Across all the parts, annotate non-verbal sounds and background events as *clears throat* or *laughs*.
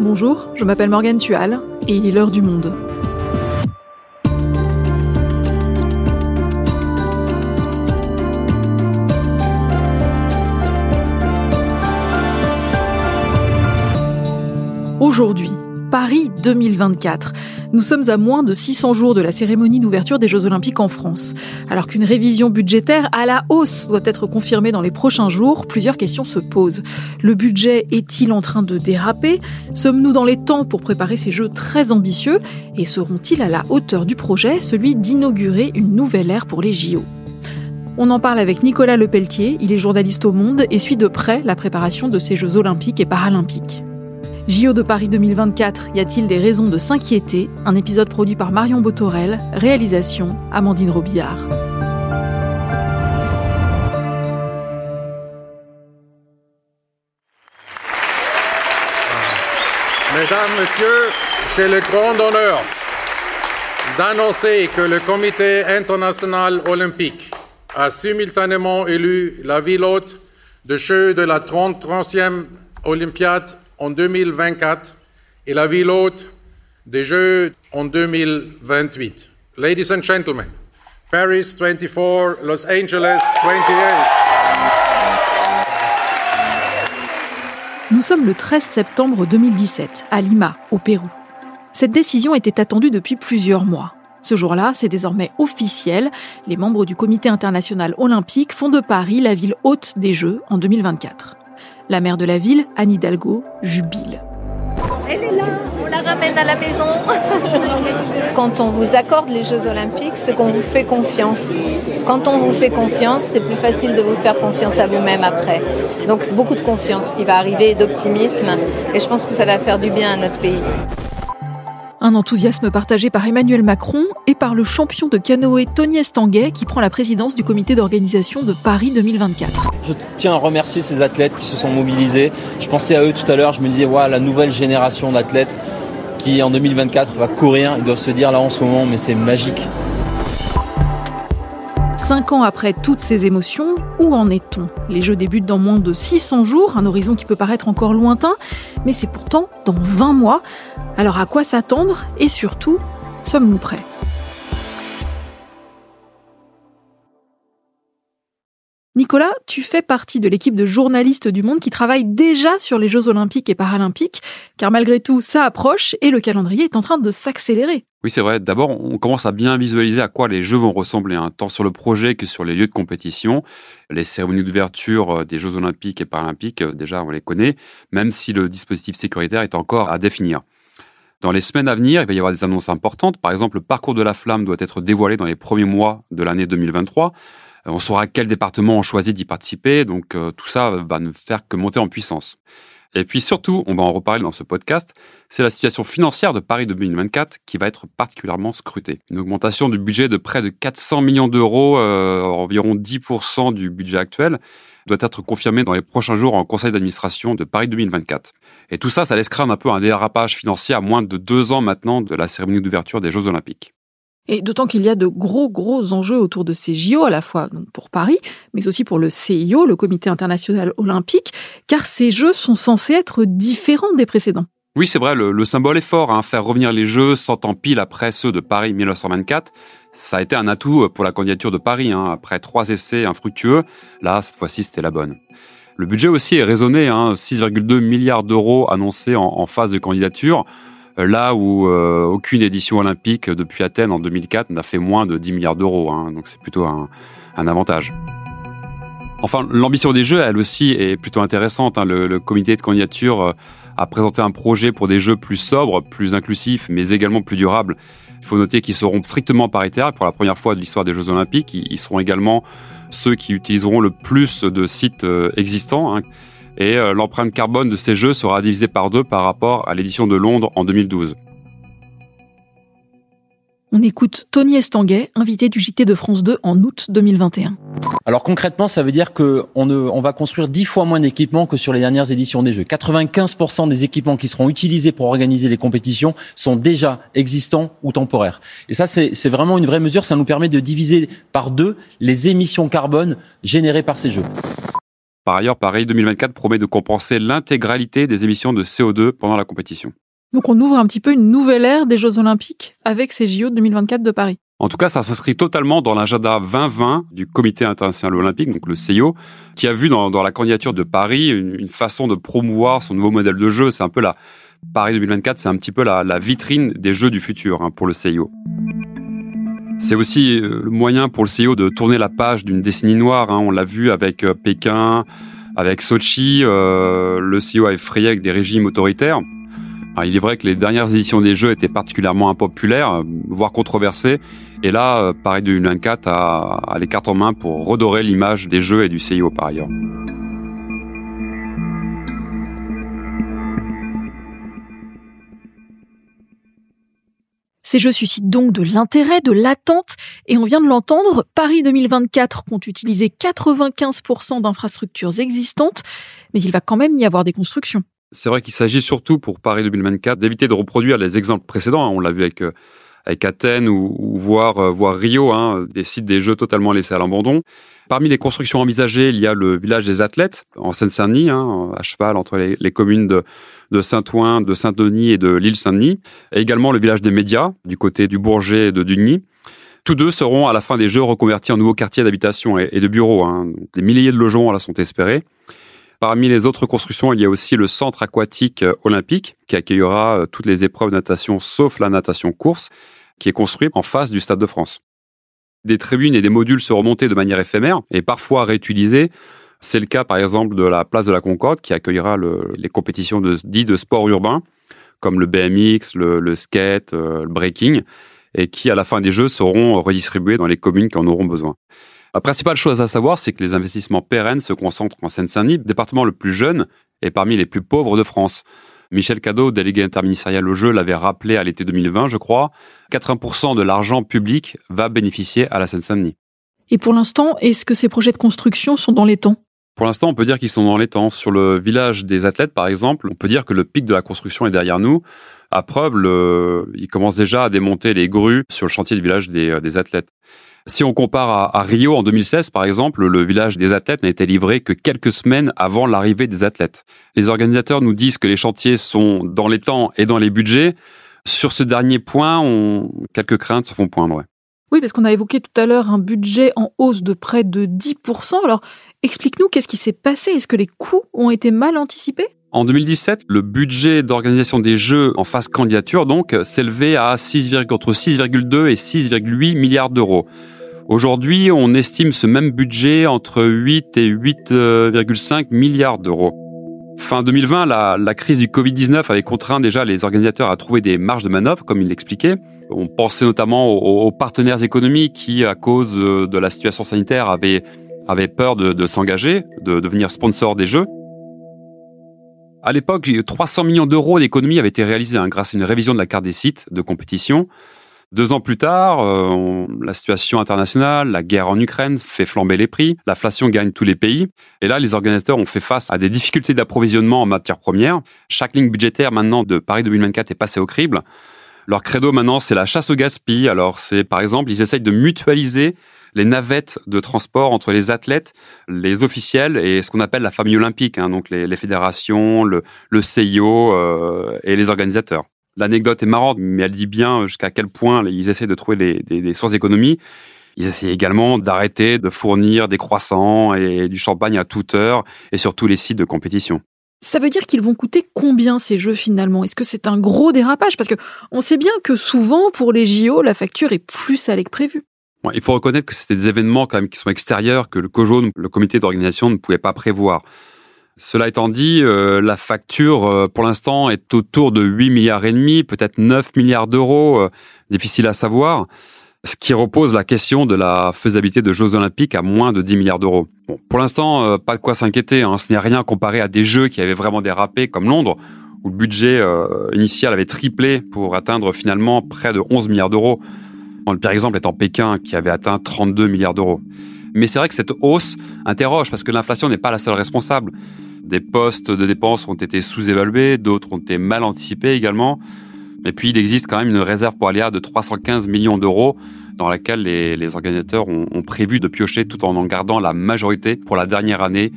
Bonjour, je m'appelle Morgane Tual et il est l'heure du monde. Aujourd'hui, Paris 2024. Nous sommes à moins de 600 jours de la cérémonie d'ouverture des Jeux Olympiques en France. Alors qu'une révision budgétaire à la hausse doit être confirmée dans les prochains jours, plusieurs questions se posent. Le budget est-il en train de déraper? Sommes-nous dans les temps pour préparer ces Jeux très ambitieux? Et seront-ils à la hauteur du projet, celui d'inaugurer une nouvelle ère pour les JO on en parle avec Nicolas Lepelletier, il est journaliste au Monde et suit de près la préparation de ces Jeux olympiques et paralympiques. JO de Paris 2024, y a-t-il des raisons de s'inquiéter? Un épisode produit par Marion Botorel, réalisation Amandine Robillard. Mesdames, Messieurs, j'ai le grand honneur d'annoncer que le Comité international olympique a simultanément élu la ville hôte de jeu de la 33e Olympiade en 2024 et la ville hôte des Jeux en 2028. Ladies and gentlemen, Paris 24, Los Angeles 28. Nous sommes le 13 septembre 2017, à Lima, au Pérou. Cette décision était attendue depuis plusieurs mois. Ce jour-là, c'est désormais officiel. Les membres du Comité international olympique font de Paris la ville hôte des Jeux en 2024. La maire de la ville, Anne Hidalgo, jubile. Elle est là, on la ramène à la maison. *laughs* Quand on vous accorde les Jeux Olympiques, c'est qu'on vous fait confiance. Quand on vous fait confiance, c'est plus facile de vous faire confiance à vous-même après. Donc beaucoup de confiance qui va arriver, d'optimisme, et je pense que ça va faire du bien à notre pays. Un enthousiasme partagé par Emmanuel Macron et par le champion de canoë Tony Estanguet qui prend la présidence du comité d'organisation de Paris 2024. Je tiens à remercier ces athlètes qui se sont mobilisés. Je pensais à eux tout à l'heure, je me disais, la nouvelle génération d'athlètes qui en 2024 va courir, ils doivent se dire là en ce moment, mais c'est magique. Cinq ans après toutes ces émotions, où en est-on? Les Jeux débutent dans moins de 600 jours, un horizon qui peut paraître encore lointain, mais c'est pourtant dans 20 mois. Alors à quoi s'attendre? Et surtout, sommes-nous prêts? Nicolas, tu fais partie de l'équipe de journalistes du Monde qui travaille déjà sur les Jeux olympiques et paralympiques, car malgré tout, ça approche et le calendrier est en train de s'accélérer. Oui, c'est vrai. D'abord, on commence à bien visualiser à quoi les Jeux vont ressembler, hein, tant sur le projet que sur les lieux de compétition. Les cérémonies d'ouverture euh, des Jeux olympiques et paralympiques, euh, déjà, on les connaît, même si le dispositif sécuritaire est encore à définir. Dans les semaines à venir, il va y avoir des annonces importantes. Par exemple, le parcours de la flamme doit être dévoilé dans les premiers mois de l'année 2023. Euh, on saura quels départements ont choisi d'y participer, donc euh, tout ça va ne faire que monter en puissance. Et puis surtout, on va en reparler dans ce podcast, c'est la situation financière de Paris 2024 qui va être particulièrement scrutée. Une augmentation du budget de près de 400 millions d'euros, euh, environ 10% du budget actuel, doit être confirmée dans les prochains jours en conseil d'administration de Paris 2024. Et tout ça, ça laisse craindre un peu un dérapage financier à moins de deux ans maintenant de la cérémonie d'ouverture des Jeux Olympiques. Et d'autant qu'il y a de gros, gros enjeux autour de ces JO, à la fois pour Paris, mais aussi pour le CIO, le Comité international olympique, car ces Jeux sont censés être différents des précédents. Oui, c'est vrai, le, symbole est fort. Hein, faire revenir les Jeux sans pile après ceux de Paris 1924, ça a été un atout pour la candidature de Paris. Hein, après trois essais infructueux, là, cette fois-ci, c'était la bonne. Le budget aussi est raisonné, hein, 6,2 milliards d'euros annoncés en phase de candidature là où euh, aucune édition olympique depuis Athènes en 2004 n'a fait moins de 10 milliards d'euros. Hein, donc c'est plutôt un, avantage. Enfin, l'ambition des Jeux, elle aussi, est plutôt intéressante. Hein. Le, comité de candidature euh, a présenté un projet pour des Jeux plus sobres, plus inclusifs, mais également plus durables. Il faut noter qu'ils seront strictement paritaires pour la première fois de l'histoire des Jeux Olympiques. Ils seront également ceux qui utiliseront le plus de sites euh, existants. Et euh, l'empreinte carbone de ces jeux sera divisée par deux par rapport à l'édition de Londres en 2012. On écoute Tony Estanguet, invité du JT de France 2 en août 2021. Alors concrètement, ça veut dire qu'on on va construire dix fois moins d'équipements que sur les dernières éditions des Jeux. 95% des équipements qui seront utilisés pour organiser les compétitions sont déjà existants ou temporaires. Et ça, c'est vraiment une vraie mesure. Ça nous permet de diviser par deux les émissions carbone générées par ces Jeux. Par ailleurs, Paris 2024 promet de compenser l'intégralité des émissions de CO2 pendant la compétition. Donc on ouvre un petit peu une nouvelle ère des Jeux Olympiques avec ces JO 2024 de Paris. En tout cas, ça s'inscrit totalement dans l'agenda 2020 du Comité international olympique, donc le CIO, qui a vu dans, la candidature de Paris une, façon de promouvoir son nouveau modèle de jeu. C'est un peu la Paris 2024, c'est un petit peu la, vitrine des Jeux du futur hein, pour le CIO. C'est aussi euh, le moyen pour le CIO de tourner la page d'une décennie noire. Hein. On l'a vu avec euh, Pékin, avec Sochi. Euh, le CIO a effrayé avec des régimes autoritaires il est vrai que les dernières éditions des Jeux étaient particulièrement impopulaires, voire controversées. Et là, euh, Paris 2024 a, a les cartes en main pour redorer l'image des Jeux et du CIO par ailleurs. Ces jeux suscitent donc de l'intérêt, de l'attente, et on vient de l'entendre, Paris 2024 compte utiliser 95% d'infrastructures existantes, mais il va quand même y avoir des constructions. C'est vrai qu'il s'agit surtout pour Paris 2024 d'éviter de reproduire les exemples précédents. Hein. On l'a vu avec euh, avec Athènes ou, ou voir euh, voir Rio, hein, des sites des Jeux totalement laissés à l'abandon. Parmi les constructions envisagées, il y a le village des athlètes en Seine-Saint-Denis, hein, à cheval entre les, les communes de, de Saint-Ouen, de Saint-Denis et de l'île Saint-Denis, et également le village des médias du côté du Bourget et de Dugny. Tous deux seront à la fin des Jeux reconvertis en nouveaux quartiers d'habitation et, de bureaux. Hein. Des milliers de logements là sont espérés. Parmi les autres constructions, il y a aussi le centre aquatique euh, olympique qui accueillera euh, toutes les épreuves de natation sauf la natation course, qui est construit en face du Stade de France. Des tribunes et des modules seront montés de manière éphémère et parfois réutilisés. C'est le cas par exemple de la place de la Concorde qui accueillera les compétitions de, dites de sport urbain comme le BMX, le, skate, euh, le breaking et qui à la fin des Jeux seront redistribués dans les communes qui en auront besoin. La principale chose à savoir, c'est que les investissements pérennes se concentrent en Seine-Saint-Denis, département le plus jeune et parmi les plus pauvres de France. Michel Cadeau, délégué interministériel au jeu, l'avait rappelé à l'été 2020, je crois. 80% de l'argent public va bénéficier à la Seine-Saint-Denis. Et pour l'instant, est-ce que ces projets de construction sont dans les temps? Pour l'instant, on peut dire qu'ils sont dans les temps. Sur le village des athlètes, par exemple, on peut dire que le pic de la construction est derrière nous. À preuve, le... il commence déjà à démonter les grues sur le chantier du village des, euh, des athlètes. Si on compare à, Rio en 2016, par exemple, le village des athlètes n'a été livré que quelques semaines avant l'arrivée des athlètes. Les organisateurs nous disent que les chantiers sont dans les temps et dans les budgets. Sur ce dernier point, quelques craintes se font poindre. Oui, parce qu'on a évoqué tout à l'heure un budget en hausse de près de 10%. Alors, explique-nous qu'est-ce qui s'est passé? Est-ce que les coûts ont été mal anticipés? En 2017, le budget d'organisation des Jeux en phase candidature donc s'élevait à 6, entre 6,2 et 6,8 milliards d'euros. Aujourd'hui, on estime ce même budget entre 8 et 8,5 milliards d'euros. Fin 2020, la, la crise du Covid-19 avait contraint déjà les organisateurs à trouver des marges de manœuvre, comme il l'expliquait. On pensait notamment aux, partenaires économiques qui, à cause de la situation sanitaire, avaient, avaient peur de, de s'engager, de devenir sponsors des Jeux. À l'époque, 300 millions d'euros d'économies avaient été réalisés hein, grâce à une révision de la carte des sites de compétition. Deux ans plus tard, euh, la situation internationale, la guerre en Ukraine fait flamber les prix, l'inflation gagne tous les pays, et là les organisateurs ont fait face à des difficultés d'approvisionnement en matières premières. Chaque ligne budgétaire maintenant de Paris 2024 est passée au crible. Leur credo maintenant, c'est la chasse au gaspille. Alors c'est par exemple, ils essayent de mutualiser les navettes de transport entre les athlètes, les officiels et ce qu'on appelle la famille olympique, hein, donc les, fédérations, le, CIO euh, et les organisateurs. L'anecdote est marrante, mais elle dit bien jusqu'à quel point ils essaient de trouver des, sources d'économie. Ils essaient également d'arrêter de fournir des croissants et du champagne à toute heure et sur tous les sites de compétition. Ça veut dire qu'ils vont coûter combien ces jeux finalement? Est-ce que c'est un gros dérapage? Parce que on sait bien que souvent pour les JO, la facture est plus salée que prévu. Il faut reconnaître que c'était des événements quand même qui sont extérieurs que le COJO, le comité d'organisation, ne pouvait pas prévoir. Cela étant dit, euh, la facture euh, pour l'instant est autour de 8 milliards et demi, peut-être 9 milliards d'euros, euh, difficile à savoir, ce qui repose la question de la faisabilité de Jeux olympiques à moins de 10 milliards d'euros. Bon, pour l'instant, pas de quoi s'inquiéter, hein, ce n'est rien comparé à des jeux qui avaient vraiment dérapé comme Londres, où le budget initial avait triplé pour atteindre finalement près de 11 milliards d'euros. Le pire exemple étant Pékin qui avait atteint 32 milliards d'euros. Mais c'est vrai que cette hausse interroge parce que l'inflation n'est pas la seule responsable. Des postes de dépenses ont été sous-évalués, d'autres ont été mal anticipés également. Et puis, il existe quand même une réserve pour aléa de 315 millions d'euros dans laquelle les, organisateurs ont, prévu de piocher tout en en gardant la majorité pour la dernière année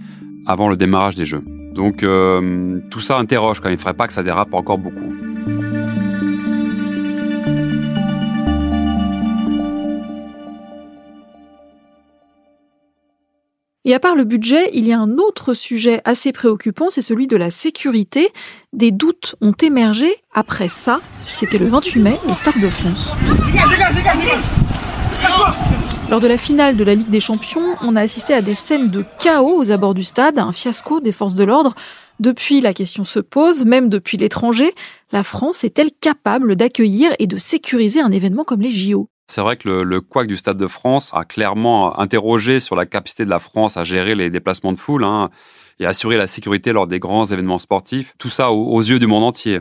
avant le démarrage des Jeux. Donc euh, tout ça interroge quand même, il ne faudrait pas que ça dérape encore beaucoup. Et à part le budget, il y a un autre sujet assez préoccupant, c'est celui de la sécurité. Des doutes ont émergé après ça. C'était le 28 mai au Stade de France. Lors de la finale de la Ligue des Champions, on a assisté à des scènes de chaos aux abords du stade, un fiasco des forces de l'ordre. Depuis, la question se pose, même depuis l'étranger, la France est-elle capable d'accueillir et de sécuriser un événement comme les JO c'est vrai que le, le couac du Stade de France a clairement interrogé sur la capacité de la France à gérer les déplacements de foule hein, et assurer la sécurité lors des grands événements sportifs. Tout ça aux, yeux du monde entier.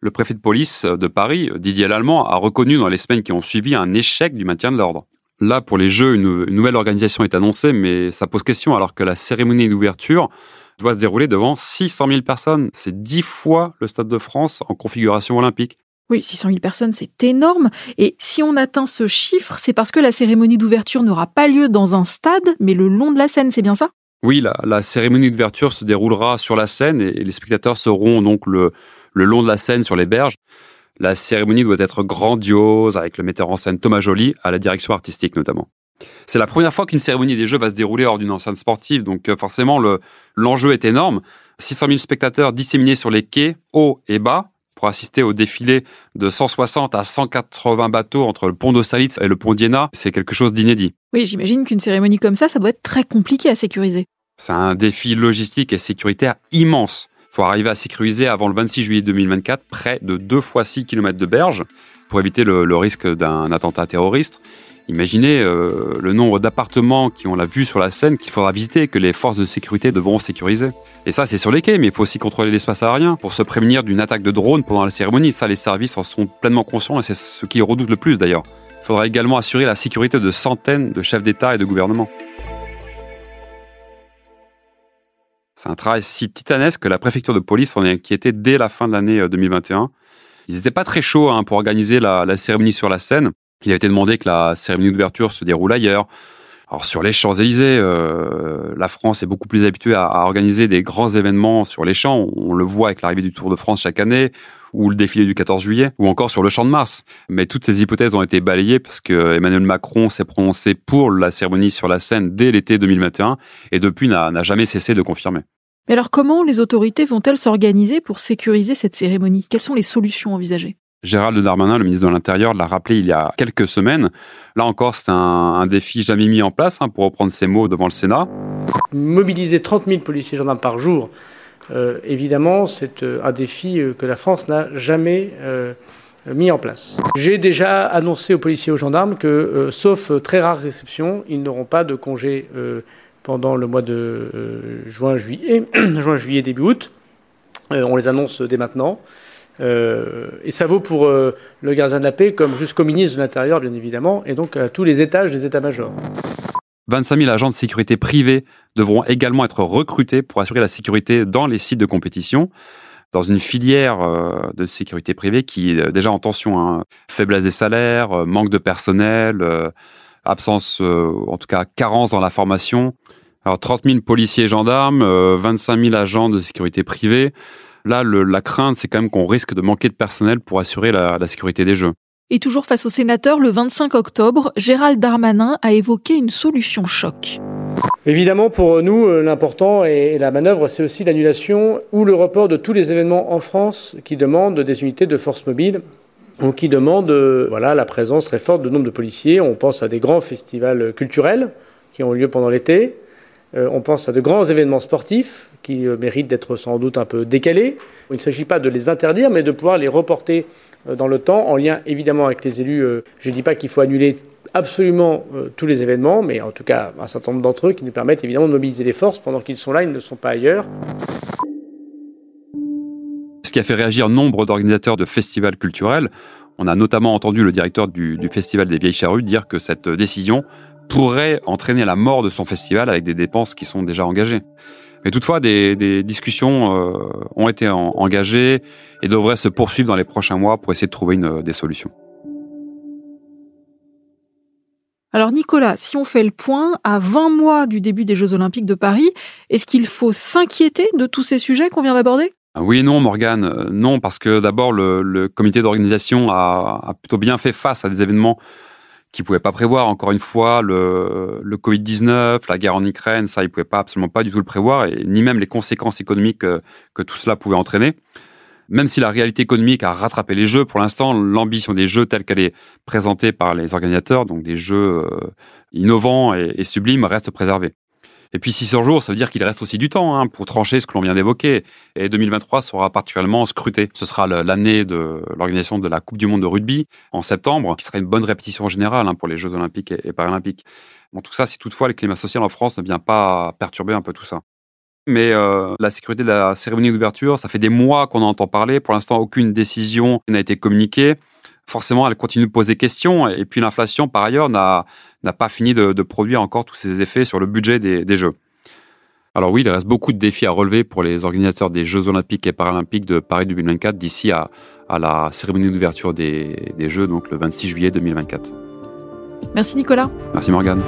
Le préfet de police de Paris, Didier Lallemand, a reconnu dans les semaines qui ont suivi un échec du maintien de l'ordre. Là, pour les Jeux, une, nouvelle organisation est annoncée, mais ça pose question alors que la cérémonie d'ouverture doit se dérouler devant 600 000 personnes. C'est dix fois le Stade de France en configuration olympique. Oui, 600 000 personnes, c'est énorme. Et si on atteint ce chiffre, c'est parce que la cérémonie d'ouverture n'aura pas lieu dans un stade, mais le long de la Seine, c'est bien ça? Oui, la, cérémonie d'ouverture se déroulera sur la Seine et, les spectateurs seront donc le, long de la Seine sur les berges. La cérémonie doit être grandiose, avec le metteur en scène Thomas Joly à la direction artistique notamment. C'est la première fois qu'une cérémonie des Jeux va se dérouler hors d'une enceinte sportive, donc euh, forcément l'enjeu est énorme. 600 000 spectateurs disséminés sur les quais, hauts et bas, pour assister au défilé de 160 à 180 bateaux entre le pont d'Austerlitz et le pont d'Iéna, c'est quelque chose d'inédit. Oui, j'imagine qu'une cérémonie comme ça, ça doit être très compliqué à sécuriser. C'est un défi logistique et sécuritaire immense. Il faut arriver à sécuriser avant le 26 juillet 2024 près de 2 fois 6 km de berge pour éviter le, risque d'un attentat terroriste. Imaginez euh, le nombre d'appartements qui ont la vue sur la Seine qu'il faudra visiter que les forces de sécurité devront sécuriser. Et ça, c'est sur les quais, mais il faut aussi contrôler l'espace aérien pour se prémunir d'une attaque de drone pendant la cérémonie. Ça, les services en sont pleinement conscients et c'est ce qu'ils redoutent le plus d'ailleurs. Il faudra également assurer la sécurité de centaines de chefs d'État et de gouvernement. C'est un travail si titanesque que la préfecture de police en est inquiétée dès la fin de l'année 2021. Euh, Ils n'étaient pas très chauds hein, pour organiser la cérémonie sur la scène. Il a été demandé que la cérémonie d'ouverture se déroule ailleurs. Alors sur les Champs-Élysées, euh, la France est beaucoup plus habituée à, organiser des grands événements sur les champs. On le voit avec l'arrivée du Tour de France chaque année, ou le défilé du 14 juillet, ou encore sur le Champ de Mars. Mais toutes ces hypothèses ont été balayées parce que Emmanuel Macron s'est prononcé pour la cérémonie sur la scène dès l'été 2021 et depuis n'a jamais cessé de confirmer. Mais alors comment les autorités vont-elles s'organiser pour sécuriser cette cérémonie? Quelles sont les solutions envisagées? Gérald Darmanin, le ministre de l'Intérieur, l'a rappelé il y a quelques semaines. Là encore, c'est un, défi jamais mis en place, hein, pour reprendre ses mots devant le Sénat. Mobiliser 30 000 policiers et gendarmes par jour, euh, évidemment, c'est euh, un défi euh, que la France n'a jamais mis en place. J'ai déjà annoncé aux policiers et aux gendarmes que, sauf très rares exceptions, ils n'auront pas de congé pendant le mois de juin, juillet, *clears throat* juin, juillet, début août. on les annonce dès maintenant. Euh, et ça vaut pour euh, le gardien de la paix comme jusqu'au ministre de l'Intérieur, bien évidemment, et donc à tous les étages des états-majors. 25 000 agents de sécurité privés devront également être recrutés pour assurer la sécurité dans les sites de compétition, dans une filière euh, de sécurité privée qui est déjà en tension. Hein. Faiblesse des salaires, manque de personnel, absence, en tout cas carence dans la formation. Alors 30 000 policiers et gendarmes, 25 000 agents de sécurité privée. Là, la crainte, c'est quand même qu'on risque de manquer de personnel pour assurer la, sécurité des Jeux. Et toujours face aux sénateurs, le 25 octobre, Gérald Darmanin a évoqué une solution choc. Évidemment, pour nous, euh, l'important et la manœuvre, c'est aussi l'annulation ou le report de tous les événements en France qui demandent des unités de force mobile ou qui demandent euh, voilà, la présence très forte de nombre de policiers. On pense à des grands festivals culturels qui ont lieu pendant l'été, on pense à de grands événements sportifs qui euh, méritent d'être sans doute un peu décalés. Il ne s'agit pas de les interdire, mais de pouvoir les reporter euh, dans le temps, en lien évidemment avec les élus. Je ne dis pas qu'il faut annuler absolument tous les événements, mais en tout cas un certain nombre d'entre eux qui nous permettent évidemment de mobiliser les forces pendant qu'ils sont là, ils ne sont pas ailleurs. Ce qui a fait réagir nombre d'organisateurs de festivals culturels, on a notamment entendu le directeur du Festival des Vieilles Charrues dire que cette décision pourrait entraîner la mort de son festival avec des dépenses qui sont déjà engagées. Mais toutefois, des, discussions euh, ont été engagées et devraient se poursuivre dans les prochains mois pour essayer de trouver une, des solutions. Alors Nicolas, si on fait le point, à 20 mois du début des Jeux Olympiques de Paris, est-ce qu'il faut s'inquiéter de tous ces sujets qu'on vient d'aborder? Oui et non, Morgane. Euh, non, parce que d'abord, le, comité d'organisation a, plutôt bien fait face à des événements qu'il ne pouvait pas prévoir. Encore une fois, le, Covid-19, la guerre en Ukraine, ça, il ne pouvait pas, absolument pas du tout le prévoir, ni même les conséquences économiques que, tout cela pouvait entraîner. Même si la réalité économique a rattrapé les jeux, pour l'instant, l'ambition des jeux telle qu'elle est présentée par les organisateurs, donc des jeux euh, innovants et sublimes, reste préservée. Et puis 600 jours, ça veut dire qu'il reste aussi du temps hein, pour trancher ce que l'on vient d'évoquer. Et 2023 sera particulièrement scruté. Ce sera l'année de l'organisation de la Coupe du Monde de rugby en septembre, qui sera une bonne répétition générale hein, pour les Jeux olympiques et, paralympiques. Bon, tout ça, si toutefois le climat social en France ne vient pas perturber un peu tout ça. Mais euh, la sécurité de la cérémonie d'ouverture, ça fait des mois qu'on en entend parler. Pour l'instant, aucune décision n'a été communiquée forcément, elle continue de poser questions. Et puis l'inflation, par ailleurs, n'a pas fini de, produire encore tous ses effets sur le budget des, Jeux. Alors oui, il reste beaucoup de défis à relever pour les organisateurs des Jeux olympiques et paralympiques de Paris 2024 d'ici à, la cérémonie d'ouverture des, des Jeux, donc le 26 juillet 2024. Merci Nicolas. Merci Morgane.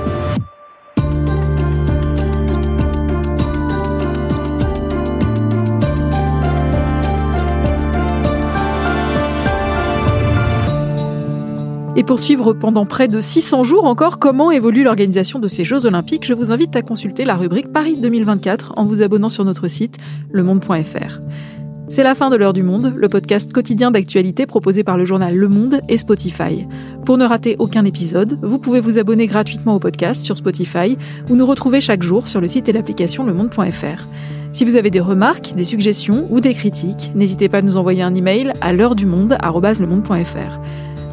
Et pour suivre pendant près de 600 jours encore comment évolue l'organisation de ces Jeux Olympiques, je vous invite à consulter la rubrique Paris 2024 en vous abonnant sur notre site lemonde.fr. C'est la fin de l'heure du monde, le podcast quotidien d'actualité proposé par le journal Le Monde et Spotify. Pour ne rater aucun épisode, vous pouvez vous abonner gratuitement au podcast sur Spotify ou nous retrouver chaque jour sur le site et l'application lemonde.fr. Si vous avez des remarques, des suggestions ou des critiques, n'hésitez pas à nous envoyer un email à l'heure du monde